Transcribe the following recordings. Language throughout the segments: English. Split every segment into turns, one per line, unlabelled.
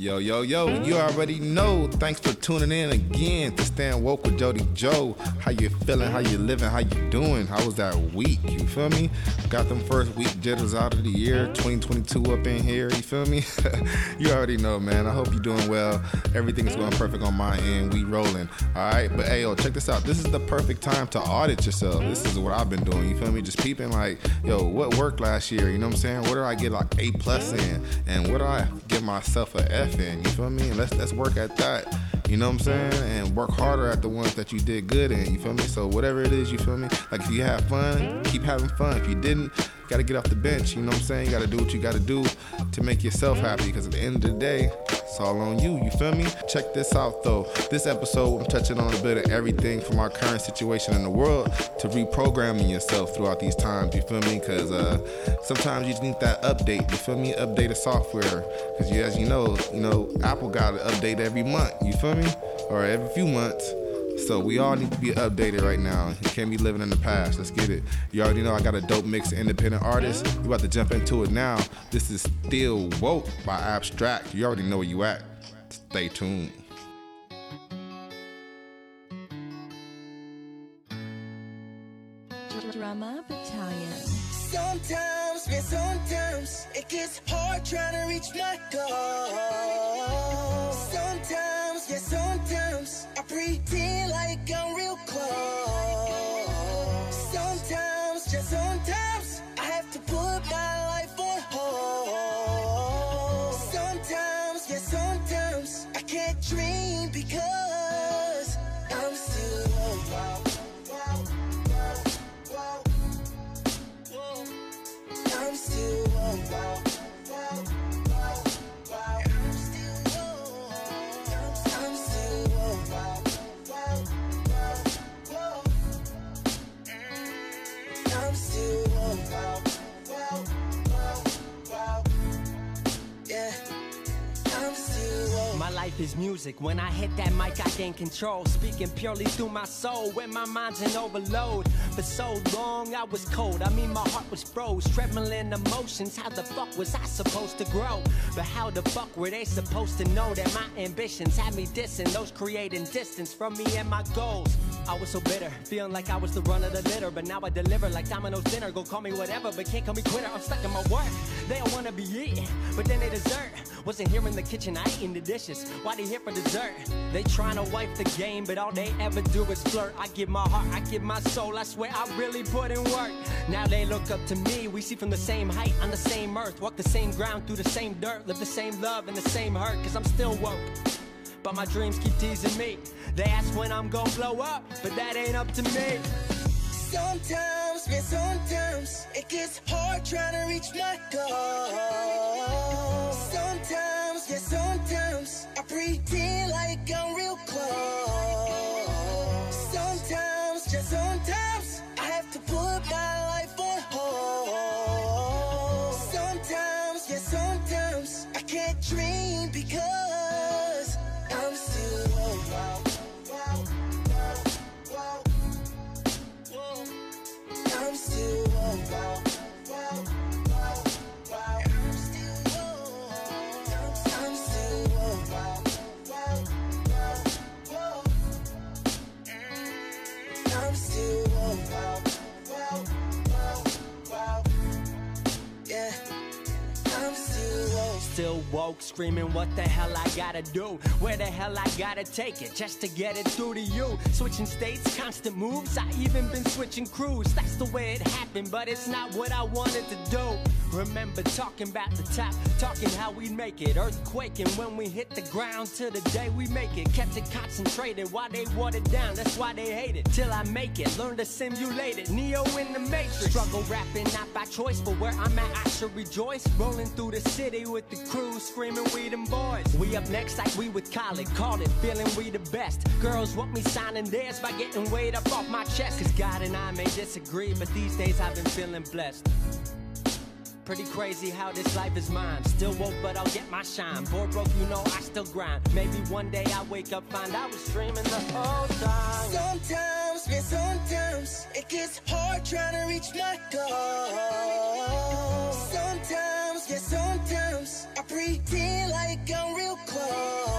Yo, yo, yo, you already know. Thanks for tuning in again to Stand Woke with Jody Joe. How you feeling? How you living? How you doing? How was that week? You feel me? Got them first week jitters out of the year, 2022 up in here. You feel me? you already know, man. I hope you're doing well. Everything is going perfect on my end. We rolling. All right, but hey, yo, check this out. This is the perfect time to audit yourself. This is what I've been doing. You feel me? Just peeping like, yo, what worked last year? You know what I'm saying? What did I get like A plus in? And what did I give myself a F in? You feel me? And let's let's work at that. You know what I'm saying? And work harder at the ones that you did good in. You feel me? So whatever it is, you feel me? Like if you have fun, keep having fun. If you didn't, gotta get off the bench. You know what I'm saying? You gotta do what you gotta do to make yourself happy. Because at the end of the day, all on you. You feel me? Check this out though. This episode, I'm touching on a bit of everything from our current situation in the world to reprogramming yourself throughout these times. You feel me? Because uh, sometimes you just need that update. You feel me? Update of software. Because as you know, you know Apple got an update every month. You feel me? Or every few months. So we all need to be updated right now. You can't be living in the past. Let's get it. You already know I got a dope mix of independent artists. We about to jump into it now. This is Still Woke by Abstract. You already know where you at. Stay tuned.
Drama Battalion.
Sometimes, man, sometimes it gets hard trying to reach my goal. Sometimes, yeah, sometimes I pretend like I'm real close. My life
is music. When I hit that mic, I gain control. Speaking purely through my soul. When my mind's in overload. For so long, I was cold. I mean, my heart was froze. Trembling emotions. How the fuck was I supposed to grow? But how the fuck were they supposed to know that my ambitions had me dissing? Those creating distance from me and my goals. I was so bitter, feeling like I was the run of the litter. But now I deliver like Domino's dinner. Go call me whatever, but can't call me quitter. I'm stuck in my work. They don't wanna be eating, but then they dessert. Wasn't here in the kitchen, I eating the dishes. Why they here for dessert? They tryna wipe the game, but all they ever do is flirt. I give my heart, I give my soul. I swear I really put in work. Now they look up to me. We see from the same height on the same earth, walk the same ground through the same dirt, live the same love and the same hurt. Cause I'm still woke. But my dreams keep teasing me. They ask when I'm gonna blow up, but that ain't up to me.
Sometimes, man, sometimes it gets hard trying to reach my goal. Sometimes, yeah, sometimes I pretend like I'm real close. Sometimes, just sometimes I have to put my life on hold. Sometimes, yeah, sometimes I can't dream because
Woke, screaming, what the hell I gotta do? Where the hell I gotta take it just to get it through to you? Switching states, constant moves, I even been switching crews. That's the way it happened, but it's not what I wanted to do. Remember talking about the top, talking how we make it. Earthquaking when we hit the ground till the day we make it. Kept it concentrated while they watered down, that's why they hate it. Till I make it, learn to simulate it. Neo in the matrix. Struggle rapping, not by choice, but where I'm at, I should rejoice. Rolling through the city with the crew, screaming, we them boys. We up next like we with Khaled, call it, feeling we the best. Girls want me signing theirs by getting weight up off my chest. Cause God and I may disagree, but these days I've been feeling blessed. Pretty crazy how this life is mine. Still woke, but I'll get my shine. Bored broke, you know I still grind. Maybe one day I wake up, find I was dreaming the whole time.
Sometimes, man, sometimes it gets hard trying to reach my goal. Pretend like I'm real close.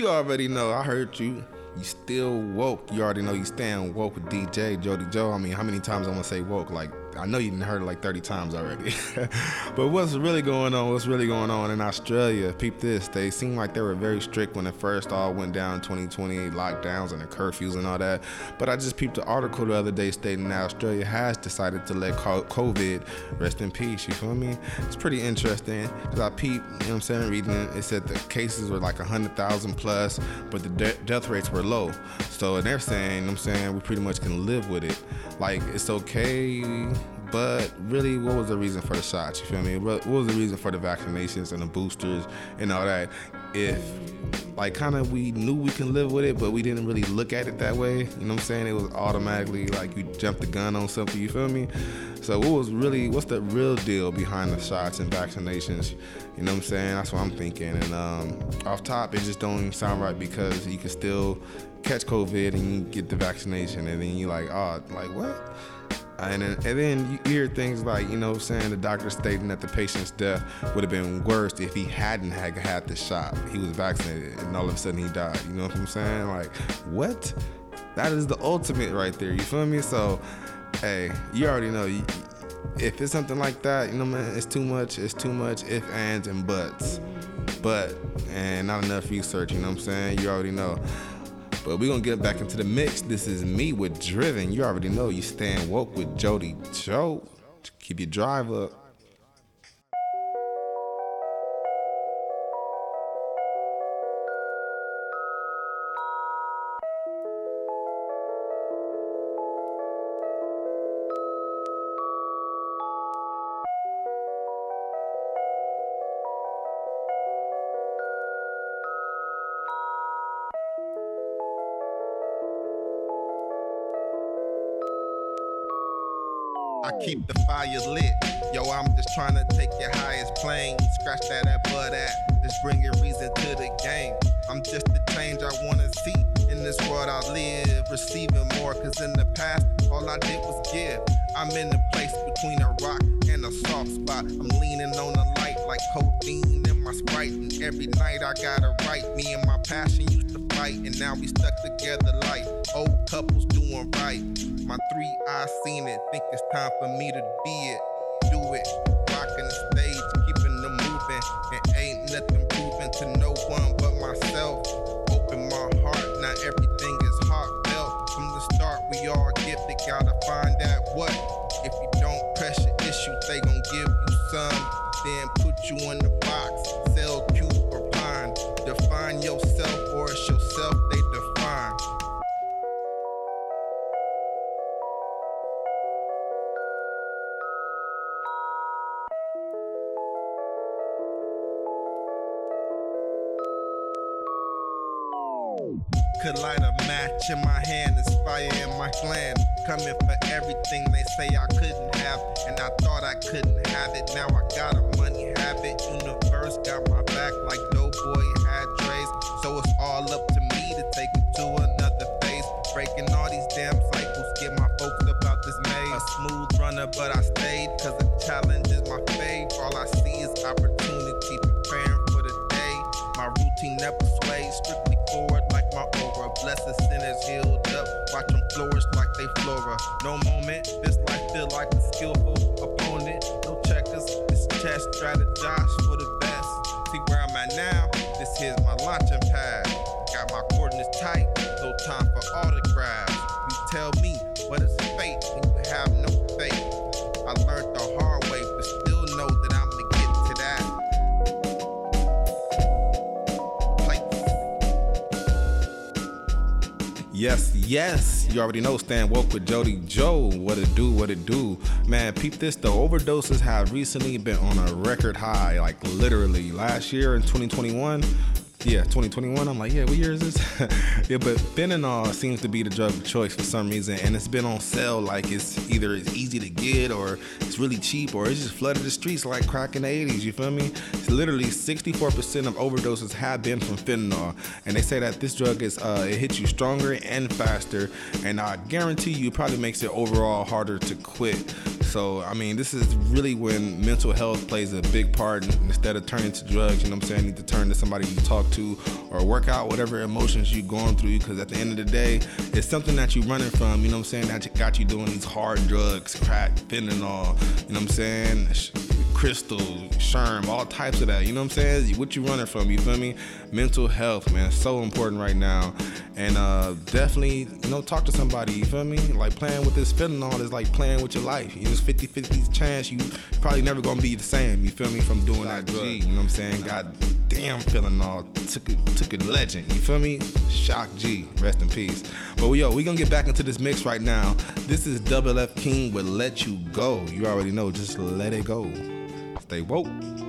You already know. I heard you. You still woke. You already know you stand woke with DJ Jody Joe. I mean, how many times I'm gonna say woke? Like, I know you didn't heard it like 30 times already. but what's really going on? What's really going on in Australia? Peep this. They seem like they were very strict when it first all went down 2020 lockdowns and the curfews and all that. But I just peeped the article the other day stating that Australia has decided to let COVID rest in peace. You feel me? It's pretty interesting because I peeped, you know what I'm saying, reading it. It said the cases were like 100,000 plus, but the de- death rates were low. So they're saying, I'm saying, we pretty much can live with it. Like, it's okay but really, what was the reason for the shots? You feel me? What was the reason for the vaccinations and the boosters and all that? If like kind of we knew we can live with it, but we didn't really look at it that way. You know what I'm saying? It was automatically like you jumped the gun on something. You feel me? So what was really what's the real deal behind the shots and vaccinations? You know what I'm saying? That's what I'm thinking. And um, off top, it just don't even sound right because you can still catch COVID and you get the vaccination, and then you're like, oh, like what? Uh, and then, and then you hear things like, you know saying, the doctor stating that the patient's death would have been worse if he hadn't had, had the shot. He was vaccinated and all of a sudden he died. You know what I'm saying? Like, what? That is the ultimate right there. You feel me? So, hey, you already know. If it's something like that, you know, man, it's too much. It's too much if, ands, and buts. But, and not enough research, you know what I'm saying? You already know. But we're gonna get back into the mix. This is me with Driven. You already know you stand woke with Jody Joe. Keep your drive up. I keep oh. the fire lit. Yo, I'm just trying to take your highest plane. Scratch that at butt at. Just bring your reason to the game. I'm just the change I wanna see in this world I live. Receiving more, cause in the past, all I did was give. I'm in the place between a rock and a soft spot. I'm leaning on the like codeine in my sprite. And every night I gotta write. Me and my passion used to fight, and now we stuck together like old couples doing right. My three eyes seen it, think it's time for me to be it. Do it, you in the Could light a match in my hand, it's fire in my gland. Coming for everything they say I couldn't have, and I thought I couldn't have it. Now I got a money habit. Universe got my back like no boy had Dre's. So it's all up to me to take it to another phase. Breaking all these damn cycles, get my folks about this maze. A smooth runner, but I stayed, cause the challenge is my fave. All I see is opportunity, preparing for the day. My routine never Blessed sinners healed up, watch them flourish like they flora. No moment, this life feel like a skillful opponent. No checkers, this chess strategize for the best. See where I'm at now, this here's my launching pad. Got my coordinates tight, no time for autographs. You tell me what is fate when you have Yes, yes. You already know Stan Woke with Jody Joe. What it do, what it do. Man, peep this. The overdoses have recently been on a record high. Like literally last year in 2021, yeah, 2021. I'm like, yeah, what year is this? yeah, but fentanyl seems to be the drug of choice for some reason, and it's been on sale. Like it's either it's easy to get, or it's really cheap, or it's just flooded the streets like crack in the 80s. You feel me? It's literally 64% of overdoses have been from fentanyl, and they say that this drug is uh, it hits you stronger and faster, and I guarantee you, it probably makes it overall harder to quit. So, I mean, this is really when mental health plays a big part. Instead of turning to drugs, you know what I'm saying? You need to turn to somebody you talk to or work out whatever emotions you're going through. Because at the end of the day, it's something that you're running from, you know what I'm saying? That got you doing these hard drugs, crack, fentanyl, you know what I'm saying? Crystal, sherm, all types of that. You know what I'm saying? What you running from? You feel me? Mental health, man, so important right now. And uh, definitely, you know, talk to somebody. You feel me? Like playing with this fentanyl is like playing with your life. You know, it's 50-50 chance you probably never gonna be the same. You feel me? From doing that drug. You know what I'm saying? God damn, all took it took it legend. You feel me? Shock G, rest in peace. But yo, we gonna get back into this mix right now. This is Double F King with Let You Go. You already know, just let it go. Stay woke.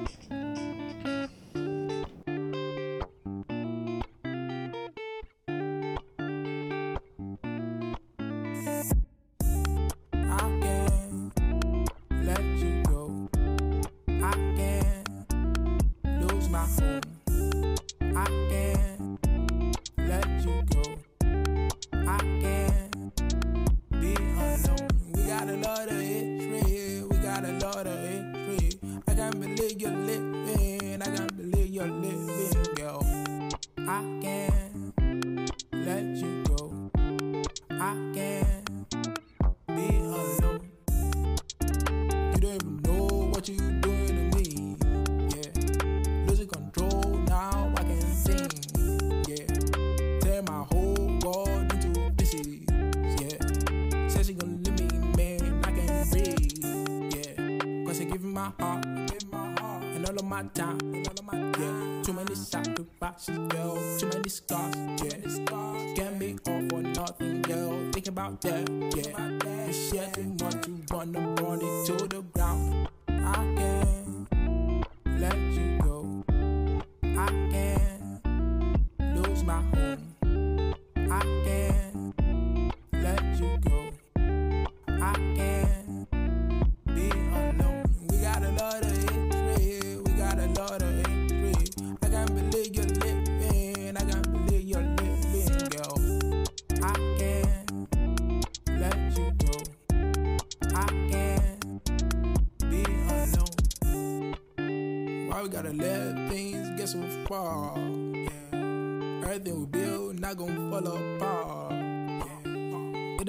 heart, and all of my time, and all of my yeah. Too many sacrifices, girl. Too many scars, yeah. Get me all for nothing, girl. Think about that, yeah. You share the one too wanna burn it to the ground. I can't let you.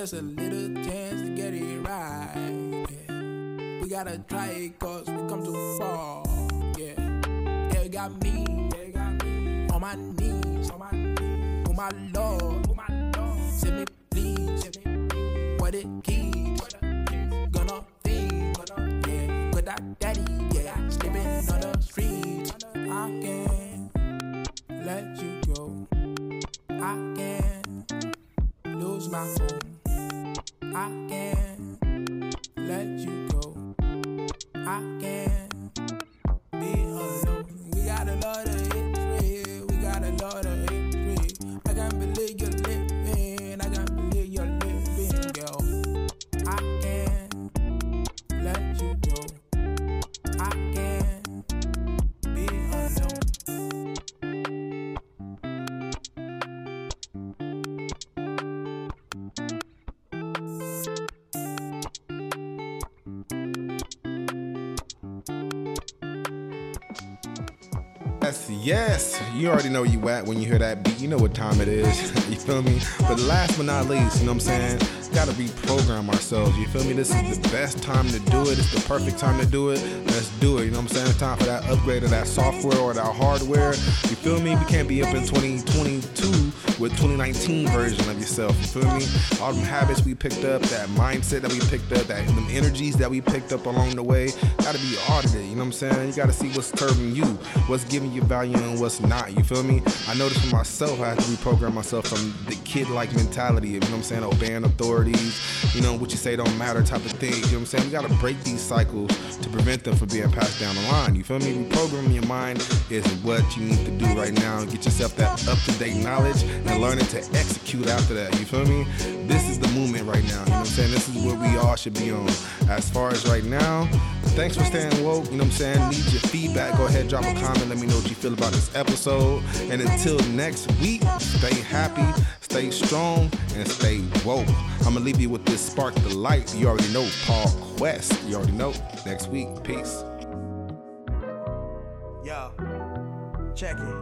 Just a little chance to get it right. Yeah. We gotta try it cause we come too far. Yeah, they got me, they got me on my knees, on my knees. Oh my lord,
Yes, yes. You already know you at when you hear that beat. You know what time it is. you feel me? But last but not least, you know what I'm saying? gotta reprogram ourselves. You feel me? This is the best time to do it. It's the perfect time to do it. Let's do it. You know what I'm saying? It's time for that upgrade of that software or that hardware. You feel me? We can't be up in 2022 with 2019 version of yourself. You feel me? All them habits we picked up, that mindset that we picked up, that them energies that we picked up along the way, gotta be audited. You know what I'm saying? You gotta see what's serving you, what's giving you value and what's not. You feel me? I noticed for myself, I had to reprogram myself from the kid-like mentality. You know what I'm saying? Obeying authorities. You know what you say don't matter type of thing. You know what I'm saying? We gotta break these cycles to prevent them from being passed down the line. You feel me? Reprogramming your mind is what you need to do right now. Get yourself that up-to-date knowledge and learning to execute after that. You feel me? This is the movement right now. You know what I'm saying? This is what we all should be on. As far as right now, thanks for staying woke. You know what I'm saying? Need your feedback. Go ahead, drop a comment. Let me know what you feel about this episode. And until next week, stay happy, stay strong, and stay woke. I'm gonna leave you with this spark the light. You already know Paul Quest. You already know. Next week. Peace.
Yo, check it.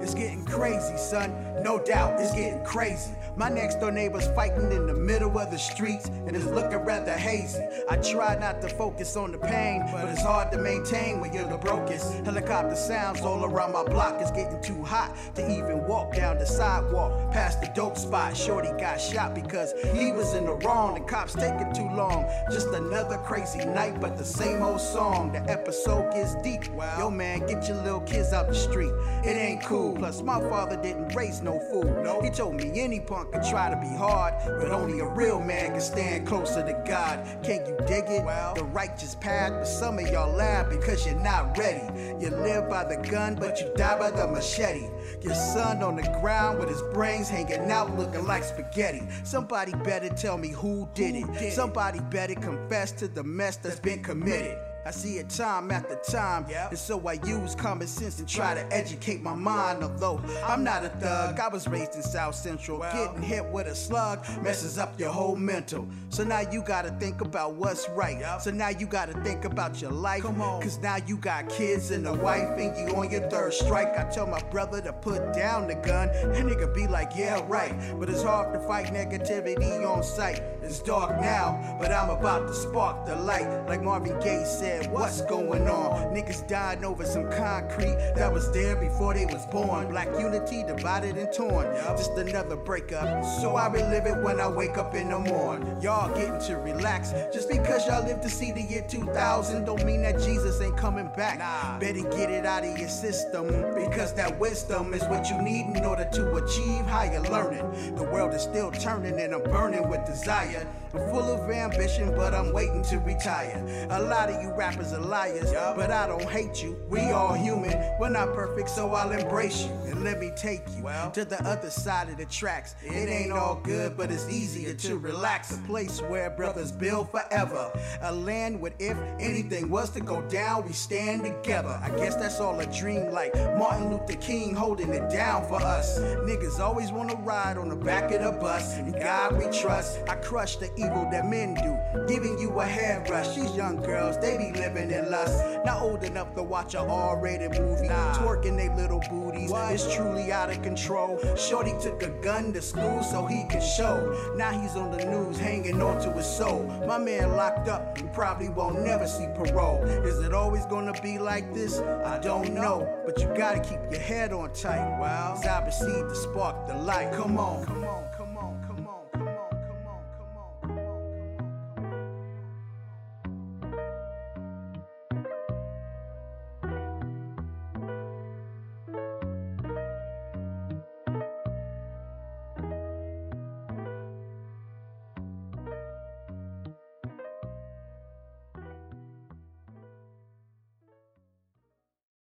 It's getting crazy, son. No doubt, it's getting crazy. My next door neighbor's fighting in the middle of the streets, and it's looking rather hazy. I try not to focus on the pain, but it's hard to maintain when you're the brokest. Helicopter sounds all around my block. It's getting too hot to even walk down the sidewalk past the dope spot. Shorty got shot because he was in the wrong. The cops taking too long. Just another crazy night, but the same old song. The episode gets deep. Yo, man, get your little kids out the street. It ain't cool. Plus, my father didn't raise no fool. He told me any punk could try to be hard, but only a real man can stand closer to God. Can you dig it? The righteous path, but some of y'all laugh because you're not ready. You live by the gun, but you die by the machete. Your son on the ground with his brains hanging out looking like spaghetti. Somebody better tell me who did it. Somebody better confess to the mess that's been committed. I see it time after time, and so I use common sense and try to educate my mind. Although I'm not a thug, I was raised in South Central. Getting hit with a slug messes up your whole mental. So now you gotta think about what's right. So now you gotta think about your life. Cause now you got kids and a wife, and you on your third strike. I tell my brother to put down the gun, and nigga be like, yeah, right. But it's hard to fight negativity on sight. It's dark now, but I'm about to spark the light. Like Marvin Gaye said, what's going on? Niggas dying over some concrete that was there before they was born. Black unity divided and torn. Just another breakup. So I relive it when I wake up in the morning. Y'all getting to relax. Just because y'all live to see the year 2000 don't mean that Jesus ain't coming back. Better get it out of your system because that wisdom is what you need in order to achieve higher learning. The world is still turning and I'm burning with desire. I'm full of ambition, but I'm waiting to retire. A lot of you rappers are liars, but I don't hate you. We all human. We're not perfect, so I'll embrace you. And let me take you to the other side of the tracks. It ain't all good, but it's easier to relax. A place where brothers build forever. A land where if anything was to go down, we stand together. I guess that's all a dream, like Martin Luther King holding it down for us. Niggas always wanna ride on the back of the bus. And God we trust. I crush the evil that men do, giving you a head rush. These young girls, they be living in lust. Not old enough to watch a R-rated movie, twerking they little booties. It's truly out of control. Shorty took a gun to school so he could show. Now he's on the news, hanging on to his soul. My man locked up and probably won't never see parole. Is it always gonna be like this? I don't know, but you gotta keep your head on tight. Wow, as I proceed to spark the light. Come on, come on.